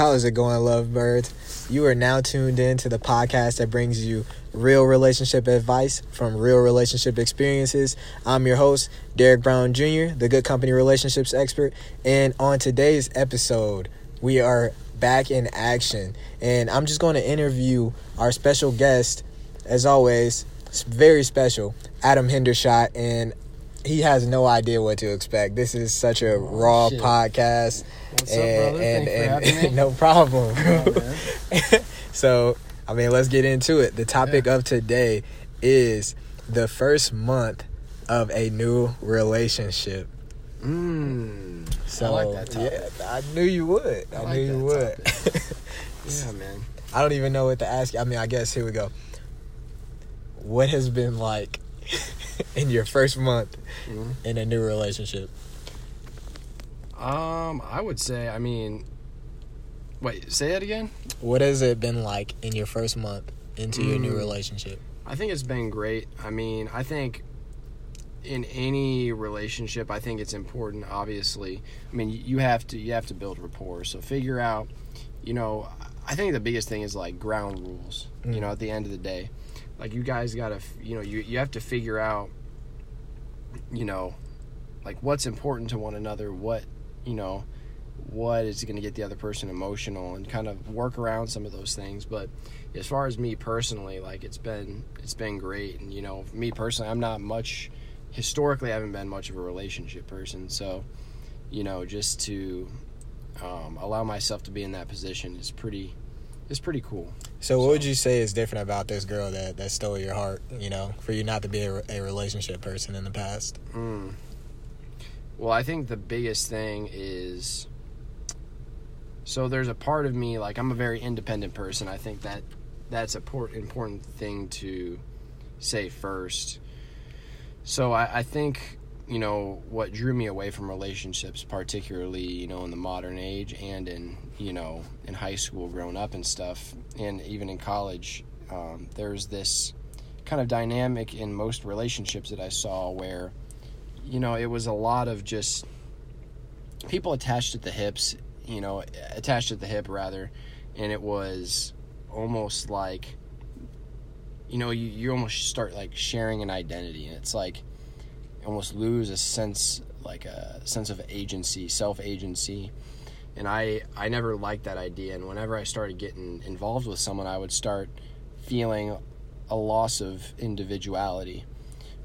How is it going, lovebirds? You are now tuned in to the podcast that brings you real relationship advice from real relationship experiences. I'm your host, Derek Brown Jr., the Good Company Relationships expert. And on today's episode, we are back in action. And I'm just going to interview our special guest, as always, very special, Adam Hendershot. And he has no idea what to expect. This is such a raw shit. podcast. What's up, and, Thanks and, me. no problem. Yeah, so, I mean, let's get into it. The topic of today is the first month of a new relationship. Mm. So, I like that topic. yeah, I knew you would. I, I knew like you would. Yeah, man. I don't even know what to ask. you. I mean, I guess here we go. What has been like in your first month Mhm. in a new relationship? Um, I would say, I mean, wait, say that again. What has it been like in your first month into your new Mm. relationship? I think it's been great. I mean, I think in any relationship, I think it's important. Obviously, I mean, you have to you have to build rapport. So figure out, you know, I think the biggest thing is like ground rules. You Mm. know, at the end of the day, like you guys gotta, you know, you you have to figure out, you know, like what's important to one another. What, you know, what is going to get the other person emotional and kind of work around some of those things. But as far as me personally, like it's been it's been great, and you know, me personally, I'm not much historically. I haven't been much of a relationship person, so you know, just to um, allow myself to be in that position is pretty is pretty cool. So, what So- would you say is different about this girl that, that stole your heart? You know, for you not to be a, a relationship person in the past. Mm. Well, I think the biggest thing is so there's a part of me like I'm a very independent person. I think that that's a port, important thing to say first. So I, I think you know what drew me away from relationships, particularly you know in the modern age and in you know in high school, growing up and stuff, and even in college. Um, there's this kind of dynamic in most relationships that I saw where you know, it was a lot of just people attached at the hips, you know, attached at the hip rather, and it was almost like, you know, you, you almost start like sharing an identity, and it's like almost lose a sense, like a sense of agency, self agency. And I, I never liked that idea. And whenever I started getting involved with someone, I would start feeling a loss of individuality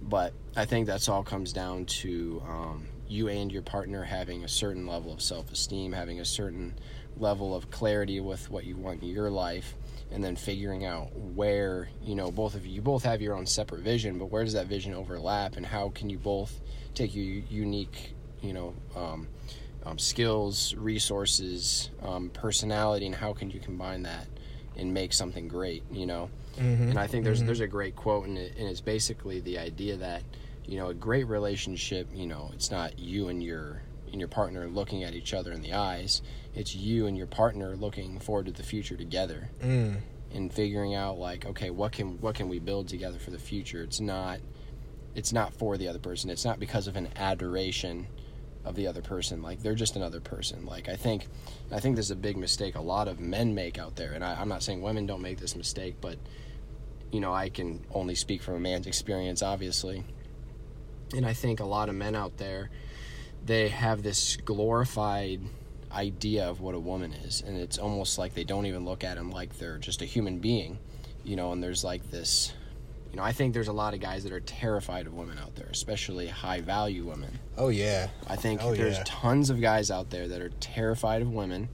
but I think that's all comes down to um, you and your partner having a certain level of self esteem, having a certain level of clarity with what you want in your life, and then figuring out where you know both of you you both have your own separate vision, but where does that vision overlap, and how can you both take your unique you know um, um, skills, resources, um, personality, and how can you combine that and make something great, you know? Mm-hmm. And I think there's there's a great quote, and, it, and it's basically the idea that you know a great relationship, you know, it's not you and your and your partner looking at each other in the eyes. It's you and your partner looking forward to the future together Mm. and figuring out like, okay, what can what can we build together for the future? It's not it's not for the other person. It's not because of an adoration of the other person. Like they're just another person. Like I think I think this is a big mistake a lot of men make out there. And I, I'm not saying women don't make this mistake, but you know, I can only speak from a man's experience, obviously. And I think a lot of men out there, they have this glorified idea of what a woman is. And it's almost like they don't even look at them like they're just a human being, you know, and there's like this. You know, I think there's a lot of guys that are terrified of women out there, especially high value women. Oh yeah. I think Oh, there's yeah. tons of guys out there that are terrified of women,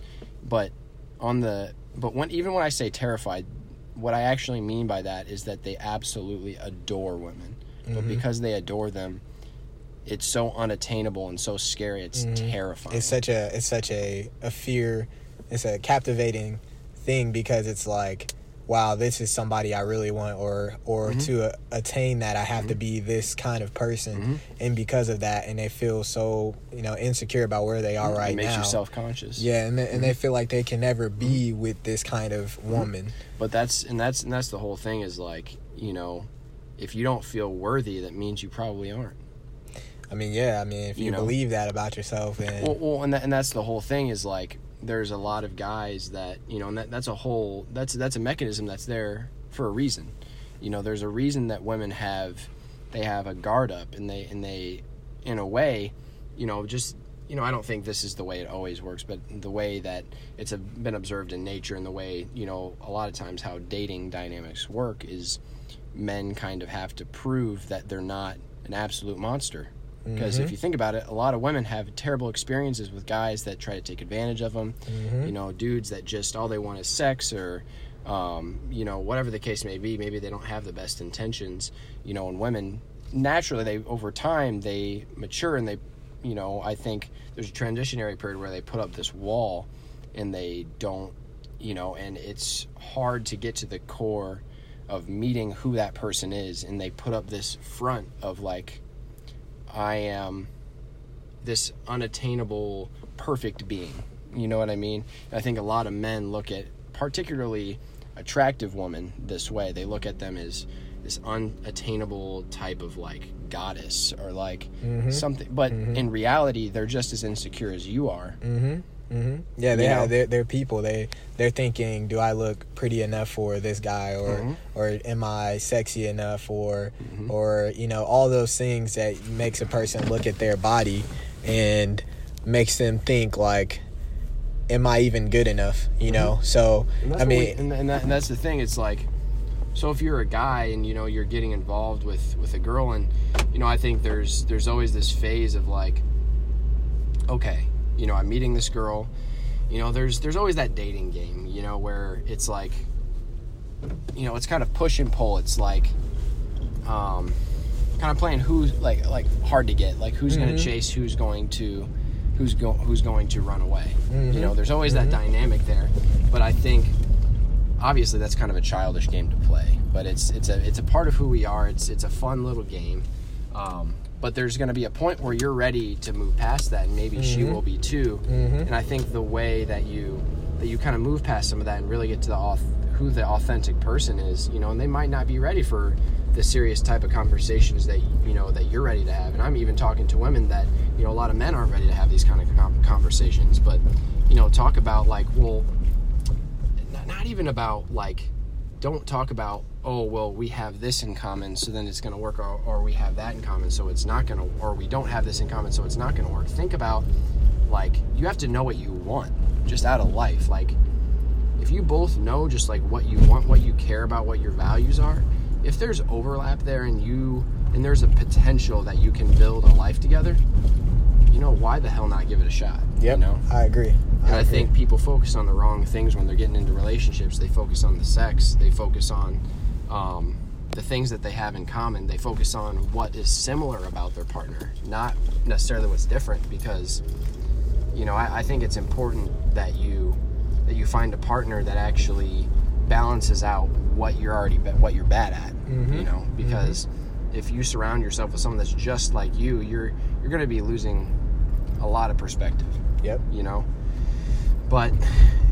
but on the but when even when I say terrified, what I actually mean by that is that they absolutely adore women. But Mhm. because they adore them, it's so unattainable and so scary. It's Mhm. terrifying. It's such a it's such a a fear. It's a captivating thing because it's like, wow, this is somebody I really want, or or Mhm. to uh, attain that I have to be this kind of person, Mhm. and because of that, and they feel so you know insecure about where they are right now. it makes now. you self conscious. yeah, and they, and they feel like they can never be with this kind of woman. But that's and that's and that's the whole thing is like you know, if you don't feel worthy, that means you probably aren't. I mean, yeah, I mean, if you, You know. believe that about yourself, then Well, well and that, and that's the whole thing is like there's a lot of guys that you know, and that, that's a whole that's that's a mechanism that's there for a reason. You know, there's a reason that women have they have a guard up, and they and they, in a way, you know, just you know, I don't think this is the way it always works, but the way that it's been observed in nature and the way, you know, a lot of times how dating dynamics work is men kind of have to prove that they're not an absolute monster. Because Mm-hmm. if you think about it, a lot of women have terrible experiences with guys that try to take advantage of them. Mm-hmm. You know, dudes that just all they want is sex or, um, you know, whatever the case may be. Maybe they don't have the best intentions. You know, and women naturally they over time they mature and they, you know, I think there's a transitionary period where they put up this wall and they don't, you know, and it's hard to get to the core of meeting who that person is and they put up this front of like I am this unattainable perfect being. You know what I mean? I think a lot of men look at particularly attractive women this way. They look at them as this unattainable type of like goddess or like Mhm. something but Mhm. in reality they're just as insecure as you are. Mm-hmm. Mm-hmm. Yeah, they you have they're, they're people. They they're thinking, do I look pretty enough for this guy, or Mhm. or am I sexy enough, or Mhm. or you know all those things that makes a person look at their body and makes them think like, am I even good enough? You know. So I what we- mean, and, and, that, and that's the thing. It's like, so if you're a guy and you know you're getting involved with with a girl, and you know, I think there's there's always this phase of like, okay, you know, I'm meeting this girl. You know, there's there's always that dating game, you know, where it's like, you know, it's kind of push and pull. It's like, um, kind of playing who's like like hard to get, like who's going Mhm. to chase, who's going to, who's go who's going to run away. Mhm. You know, there's always that Mhm. dynamic there. But I think obviously that's kind of a childish game to play, but it's it's a it's a part of who we are. It's it's a fun little game. Um, but there's going to be a point where you're ready to move past that, and maybe she Mhm. will be too. Mhm. And I think the way that you that you kind of move past some of that and really get to the who the authentic person is, you know, and they might not be ready for the serious type of conversations that you know that you're ready to have. And I'm even talking to women that you know a lot of men aren't ready to have these kind of conversations. But you know, talk about like, well, not even about like, don't talk about oh well we have this in common so then it's going to work or, or we have that in common so it's not going to or we don't have this in common so it's not going to work think about like you have to know what you want just out of life like if you both know just like what you want what you care about what your values are if there's overlap there and you and there's a potential that you can build a life together you know why the hell not give it a shot yep, you know I agree. and I agree. think people focus on the wrong things when they're getting into relationships. They focus on the sex. They focus on um, the things that they have in common. They focus on what is similar about their partner, not necessarily what's different. Because you know, I, I think it's important that you that you find a partner that actually balances out what you're already what you're bad at. Mhm. You know, because if you surround yourself with someone that's just like you, you're you're going to be losing a lot of perspective Yep. you know but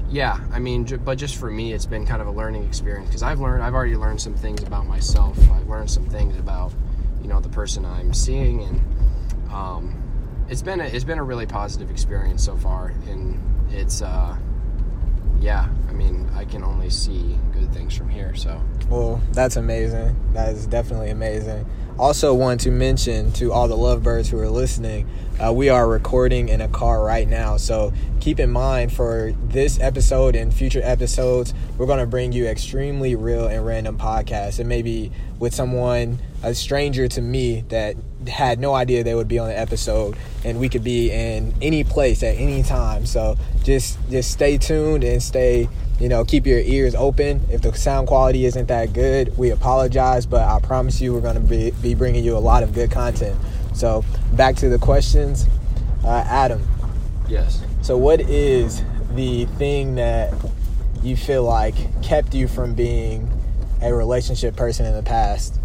yeah i mean but just for me it's been kind of a learning experience because i've learned i've already learned some things about myself i've learned some things about you know the person i'm seeing and um, it's been a, it's been a really positive experience so far and it's uh yeah i mean i can only see good things from here so Well, that's amazing. That is definitely amazing. Also, want to mention to all the lovebirds who are listening, uh, we are recording in a car right now. So keep in mind for this episode and future episodes, we're going to bring you extremely real and random podcasts. And maybe with someone, a stranger to me, that had no idea they would be on the episode, and we could be in any place at any time. So just just stay tuned and stay you know keep your ears open if the sound quality isn't that good we apologize but i promise you we're going to be, be bringing you a lot of good content so back to the questions. Uh, adam. Yes. So what is the thing that you feel like kept you from being a relationship person in the past?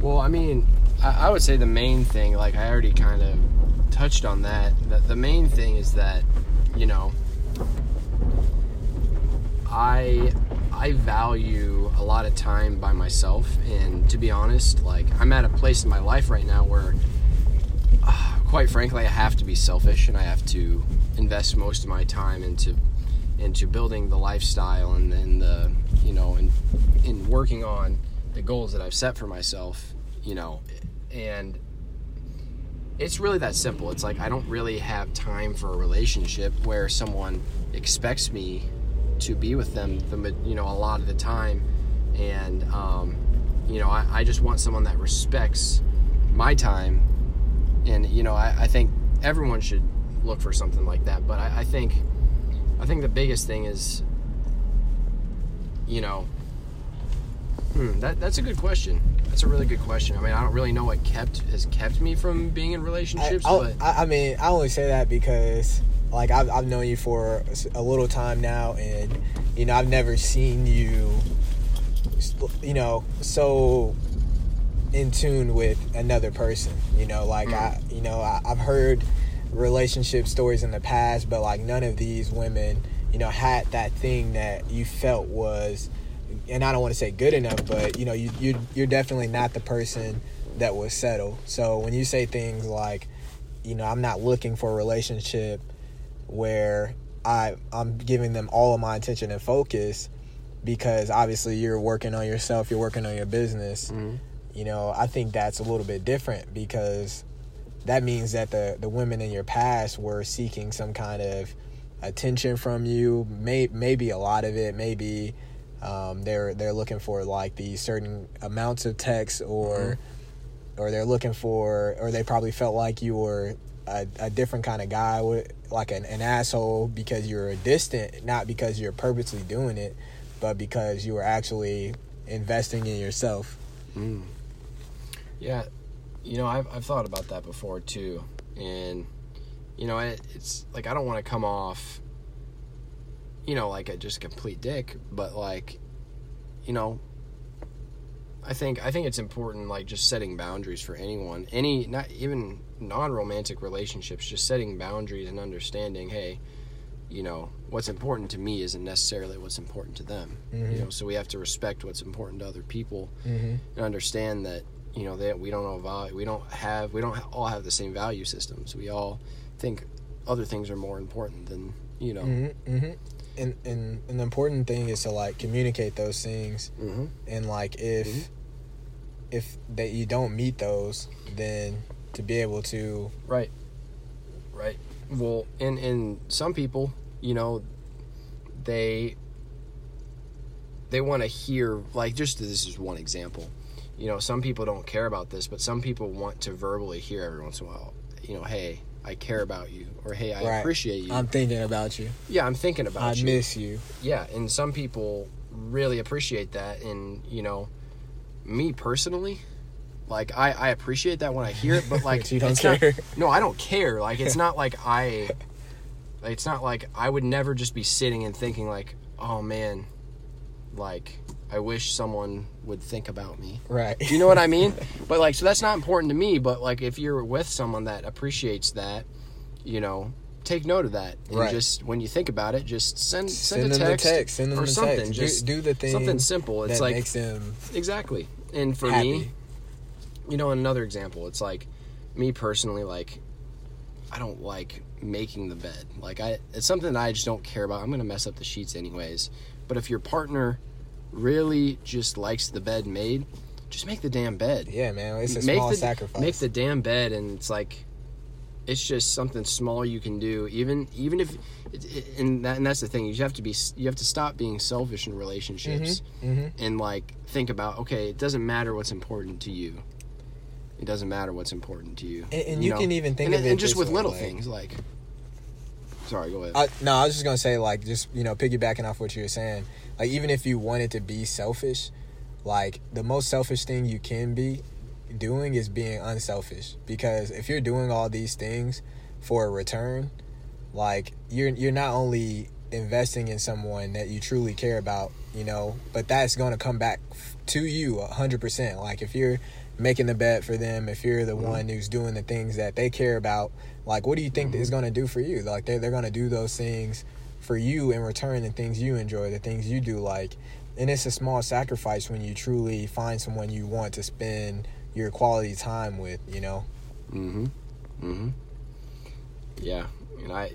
Well, I mean, I, I would say the main thing, like I already kind of touched on that. The, the main thing is that, you know, I I value a lot of time by myself, and to be honest, like I'm at a place in my life right now where, uh, quite frankly, I have to be selfish and I have to invest most of my time into into building the lifestyle and, and the you know and in working on the goals that I've set for myself, you know, and it's really that simple. It's like I don't really have time for a relationship where someone expects me to be with them the you know a lot of the time, and um, you know I, I just want someone that respects my time, and you know I, I think everyone should look for something like that. But I, I think I think the biggest thing is you know hmm, that that's a good question. That's a really good question. I mean, I don't really know what kept has kept me from being in relationships, I, but I, I mean, I only say that because like I've, I've known you for a little time now, and you know I've never seen you, you know, so in tune with another person. You know, like Mm. I, you know, I, I've heard relationship stories in the past, but like none of these women, you know, had that thing that you felt was, and I don't want to say good enough, but you know, you you you're definitely not the person that was settle. So when you say things like, you know, I'm not looking for a relationship where I I'm giving them all of my attention and focus because obviously you're working on yourself, you're working on your business. Mhm. You know, I think that's a little bit different because that means that the the women in your past were seeking some kind of attention from you. May, maybe a lot of it, maybe um, they're they're looking for like the certain amounts of text or or they're looking for or they probably felt like you were a, a different kind of guy with like an, an asshole because you're distant not because you're purposely doing it but because you were actually investing in yourself Mm. Yeah, you know, I've, I've thought about that before too. And, you know, it, it's like I don't want to come off, you know, like a just complete dick, but like, you know, I think I think it's important like just setting boundaries for anyone. Any not even non-romantic relationships, just setting boundaries and understanding, hey, you know, what's important to me isn't necessarily what's important to them. Mhm. You know, so we have to respect what's important to other people mm-hmm. and understand that you know that we don't know value we don't have we don't all have the same value systems we all think other things are more important than you know Mm-hmm, mm-hmm. And, and the important thing is to like communicate those things Mhm. and like if Mhm. if that you don't meet those then to be able to right right well and and some people you know they they want to hear like just this is one example you know some people don't care about this but some people want to verbally hear every once in a while you know hey i care about you or hey i Right. appreciate you. I'm thinking about you. Yeah i'm thinking about i you. I miss you. Yeah and some people really appreciate that and you know me personally like i i appreciate that when i hear it but like you don't it's not- care. no i don't care. Like it's not like i it's not like i would never just be sitting and thinking like oh man like i wish someone would think about me right you know what I mean? But like, so that's not important to me. But like, if you're with someone that appreciates that, you know, take note of that. And Right. just when you think about it, just send send, send a them text, the text send them or something. text Just do, do the thing something simple. It's like exactly. And for happy me, you know, another example, it's like me personally, like I don't like making the bed. Like I, it's something that I just don't care about. I'm gonna mess up the sheets anyways. But if your partner really just likes the bed made, just make the damn bed yeah man it's a make small the, sacrifice Make the damn bed, and it's like, it's just something small you can do. Even even if, and that and that's the thing. You have to be you have to stop being selfish in relationships hmm and like think about okay, it doesn't matter what's important to you. It doesn't matter what's important to you. And- and you know? can even think and, of it and just with way, little like- things like. Sorry, go ahead. I, no, I was just gonna say like just you know piggybacking off what you were saying, like even if you wanted to be selfish, like the most selfish thing you can be doing is being unselfish because if you're doing all these things for a return, like you're you're not only investing in someone that you truly care about, you know, but that's gonna come back f- to you a hundred percent. Like if you're making the bet for them, if you're the one who's doing the things that they care about, like what do you think mm-hmm. is going to do for you? Like they they're going to do those things for you in return, the things you enjoy, the things you do like. and it's a small sacrifice when you truly find someone you want to spend your quality time with. You know. Mm-hmm. Mm-hmm. Yeah, and I.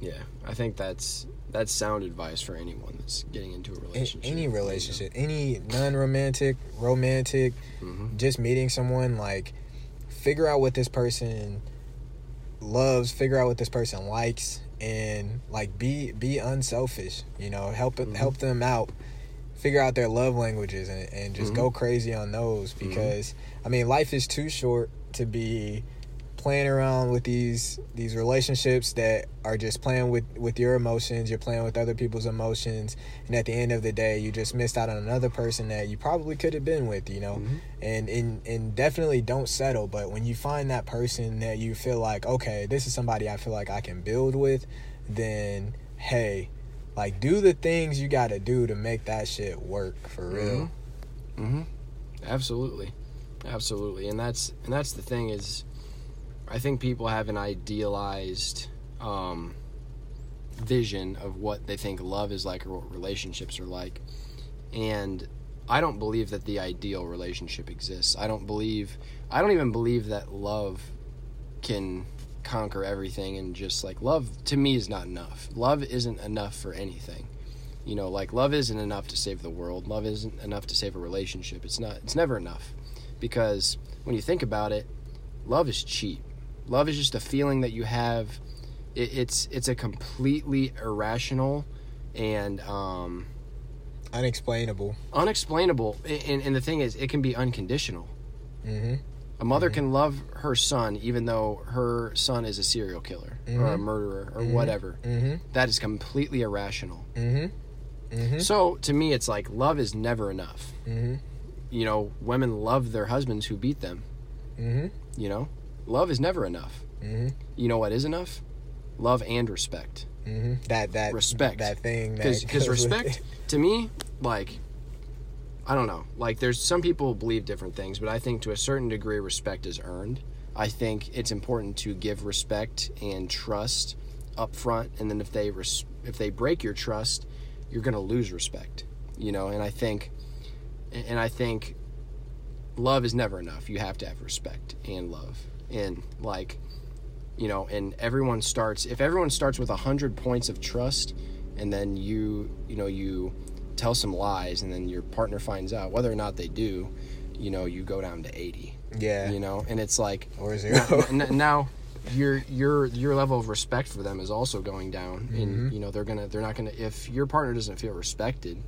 Yeah, I think that's that's sound advice for anyone that's getting into a relationship. any relationship, any non-romantic, romantic, Mm-hmm. just meeting someone like figure out what this person loves figure out what this person likes and like be be unselfish you know help Mhm. help them out figure out their love languages and, and just Mhm. go crazy on those Mm-hmm. because i mean life is too short to be playing around with these these relationships that are just playing with with your emotions you're playing with other people's emotions and at the end of the day you just missed out on another person that you probably could have been with you know? Mm-hmm. and and and definitely don't settle but when you find that person that you feel like okay this is somebody i feel like i can build with then hey like do the things you got to do to make that shit work for real. Mm-hmm. Absolutely, absolutely, and that's and that's the thing is, I think people have an idealized um, vision of what they think love is like or what relationships are like, and I don't believe that the ideal relationship exists. I don't believe, I don't even believe that love can conquer everything and just like love to me is not enough. Love isn't enough for anything. You know like love isn't enough to save the world. Love isn't enough to save a relationship. It's not it's never enough. Because when you think about it love is cheap love is just a feeling that you have. It, it's it's a completely irrational and um unexplainable. Unexplainable. And, and the thing is it can be unconditional. Mm-hmm. A mother can love her son even though her son is a serial killer or a Mhm. murderer or Mhm. whatever. Mm-hmm. That is completely irrational. Mm-hmm. Mm-hmm. So to me it's like love is never enough. Mm-hmm. You know, women love their husbands who beat them. mm-hmm. You know, love is never enough. mm-hmm You know what is enough? Love and respect. mm-hmm that that Respect. that thing Because respect, to me, like, I don't know. Like, there's some people believe different things, but I think to a certain degree, respect is earned. I think it's important to give respect and trust up front, and then if they res- if they break your trust, you're gonna lose respect. You know, and I think, and I think, love is never enough. You have to have respect and love, and like, you know, and everyone starts. If everyone starts with a hundred points of trust, and then you, you know, you tell some lies, and then your partner finds out whether or not they do, you know, you go down to eighty. yeah You know, and it's like or zero now, now your your your level of respect for them is also going down and mm-hmm. you know they're gonna they're not gonna if your partner doesn't feel respected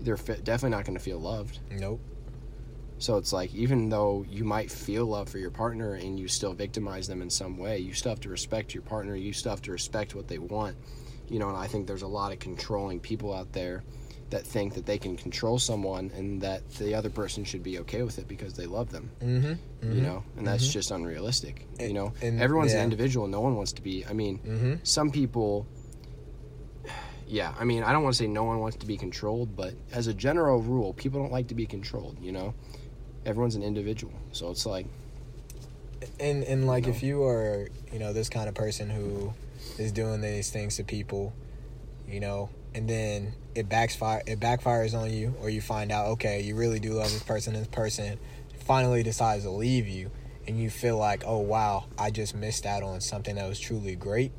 they're fi- definitely not gonna feel loved nope so it's like even though you might feel love for your partner and you still victimize them in some way you still have to respect your partner you still have to respect what they want. You know and i think there's a lot of controlling people out there that think that they can control someone and that the other person should be okay with it because they love them. Mm-hmm, you know and that's Mhm. just unrealistic you know? and- everyone's yeah. an individual. No one wants to be i mean mm-hmm. some people yeah i mean i don't want to say no one wants to be controlled but as a general rule people don't like to be controlled you know everyone's an individual so it's like and and like know? if you are you know this kind of person who is doing these things to people you know and then it backfire it backfires on you or you find out okay you really do love this person this person finally decides to leave you and you feel like oh wow i just missed out on something that was truly great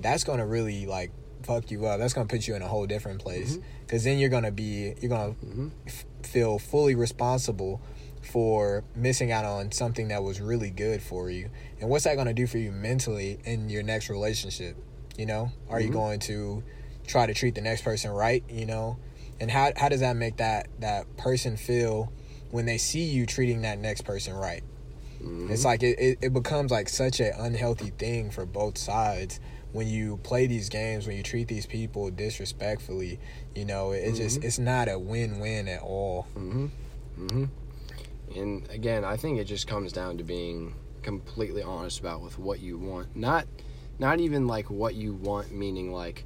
that's gonna really like fuck you up that's gonna put you in a whole different place Mhm. because then you're gonna be you're gonna mhm. f- feel fully responsible for missing out on something that was really good for you. And what's that going to do for you mentally in your next relationship? You know, are you Mhm. going to try to treat the next person right, you know? And how how does that make that that person feel when they see you treating that next person right? Mhm. It's like it, it, it becomes like such an unhealthy thing for both sides when you play these games, when you treat these people disrespectfully, you know, it, it just it's not a win-win at all. And again, I think it just comes down to being completely honest about with what you want. Not not even like what you want meaning like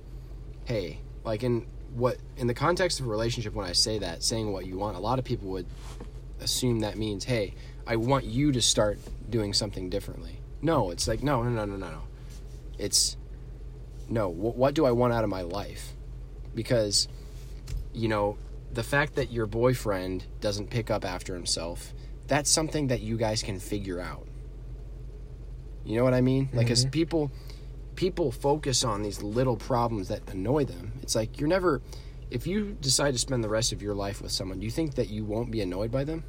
hey, like in what in the context of a relationship when I say that, saying what you want, a lot of people would assume that means, "Hey, I want you to start doing something differently." No, it's like no, no, no, no, no, no. It's no, what do I want out of my life? Because you know, the fact that your boyfriend doesn't pick up after himself, that's something that you guys can figure out. You know what I mean? Like, as mm-hmm. people, people focus on these little problems that annoy them. It's like you're never, if you decide to spend the rest of your life with someone, do you think that you won't be annoyed by them?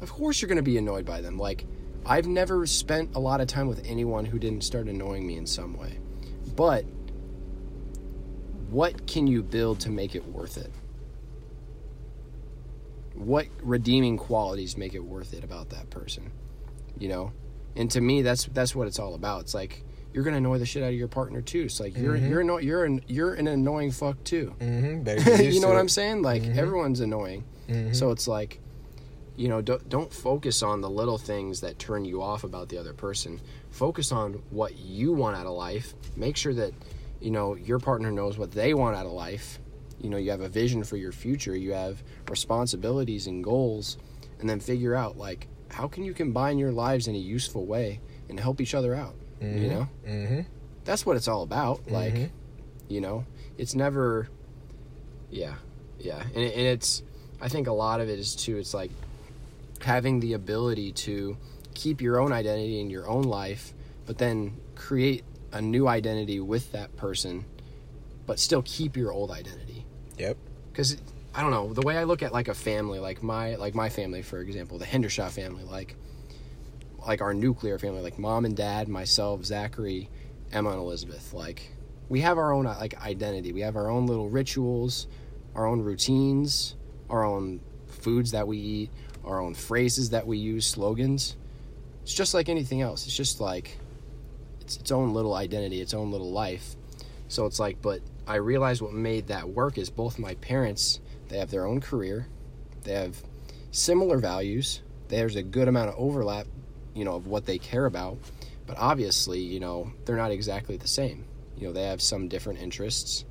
Of course, you're going to be annoyed by them. Like, I've never spent a lot of time with anyone who didn't start annoying me in some way. But what can you build to make it worth it? What redeeming qualities make it worth it about that person? You know? And to me that's that's what it's all about. It's like you're gonna annoy the shit out of your partner too. It's like you're you're anno- you're an, you're an annoying fuck too. Mm-hmm. you know what I'm saying? Like everyone's annoying. So it's like, you know, don't, don't focus on the little things that turn you off about the other person. Focus on what you want out of life. Make sure that, you know, your partner knows what they want out of life. You know, you have a vision for your future. You have responsibilities and goals, and then figure out like how can you combine your lives in a useful way and help each other out. You know, Mm-hmm. that's what it's all about. Like, you know, it's never, yeah, yeah, and, it- and it's. I think a lot of it is too. It's like having the ability to keep your own identity in your own life, but then create a new identity with that person, but still keep your old identity. Yep. Because I don't know the way I look at like a family, like my like my family, for example, the Hendershot family, like like our nuclear family, like mom and dad, myself, Zachary, Emma, and Elizabeth. Like we have our own like identity. We have our own little rituals, our own routines, our own foods that we eat, our own phrases that we use, slogans. It's just like anything else. It's just like it's its own little identity, its own little life. So it's like, but I realized what made that work is both my parents, they have their own career, they have similar values, there's a good amount of overlap, you know, of what they care about, but obviously, you know, they're not exactly the same. You know, they have some different interests,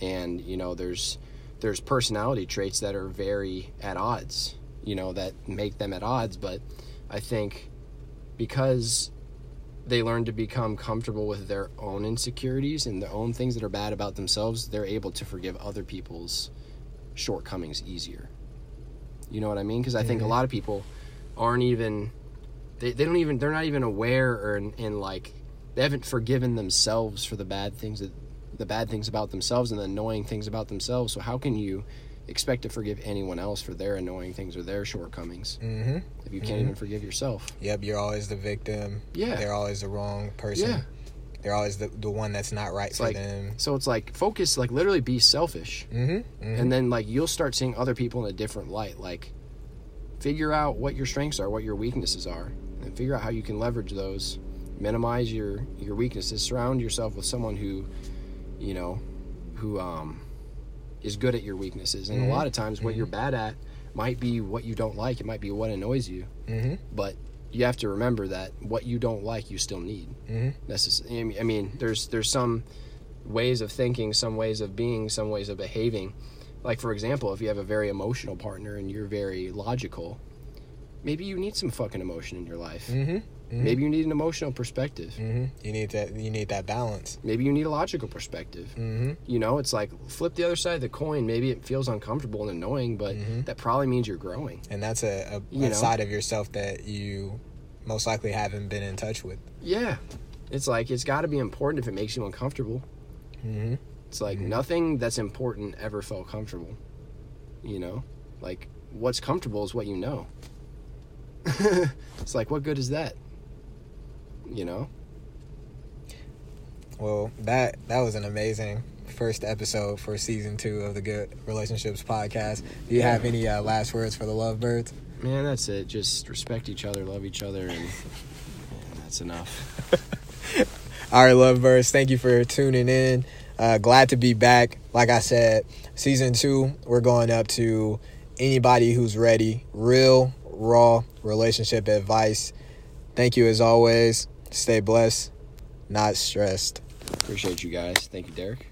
and you know, there's there's personality traits that are very at odds, you know, that make them at odds, but I think because they learn to become comfortable with their own insecurities and their own things that are bad about themselves, they're able to forgive other people's shortcomings easier. You know what I mean? Because I think a lot of people aren't even, they, they don't even, they're not even aware or in, in like, they haven't forgiven themselves for the bad things that, the bad things about themselves and the annoying things about themselves. So how can you expect to forgive anyone else for their annoying things or their shortcomings Mm-hmm. if you can't even forgive yourself? Yep. You're always the victim. Yeah. They're always the wrong person. Yeah. They're always the, the one that's not right It's for like them. so it's like focus like literally be selfish Mm-hmm. mm-hmm. and then like you'll start seeing other people in a different light like figure out what your strengths are what your weaknesses are and figure out how you can leverage those minimize your your weaknesses surround yourself with someone who you know who um is good at your weaknesses and Mhm. a lot of times what you're bad at might be what you don't like it might be what annoys you mm-hmm. but you have to remember that what you don't like you still need Mm-hmm. necess- I mean, there's there's some ways of thinking, some ways of being, some ways of behaving. Like for example, if you have a very emotional partner and you're very logical, maybe you need some fucking emotion in your life. Mm-hmm. mm-hmm. Maybe you need an emotional perspective. Mm-hmm. You need that. You need that balance. Maybe you need a logical perspective. Mm-hmm. You know, it's like flip the other side of the coin. Maybe it feels uncomfortable and annoying, but Mhm. that probably means you're growing. And that's a, a, a side of yourself that you most likely haven't been in touch with. Yeah. It's like it's got to be important if it makes you uncomfortable. Mm-hmm. It's like Mhm. nothing that's important ever felt comfortable. You know? Like what's comfortable is what you know. it's like what good is that? You know? Well, that that was an amazing first episode for season two of the Good Relationships podcast. Do you have any uh, last words for the lovebirds? Man, that's it. Just respect each other, love each other and man, that's enough. All right, lovebirds, thank you for tuning in. Uh, glad to be back. Like I said, season two, we're going up to anybody who's ready. Real, raw relationship advice. Thank you as always. Stay blessed, not stressed. Appreciate you guys. Thank you, Derek.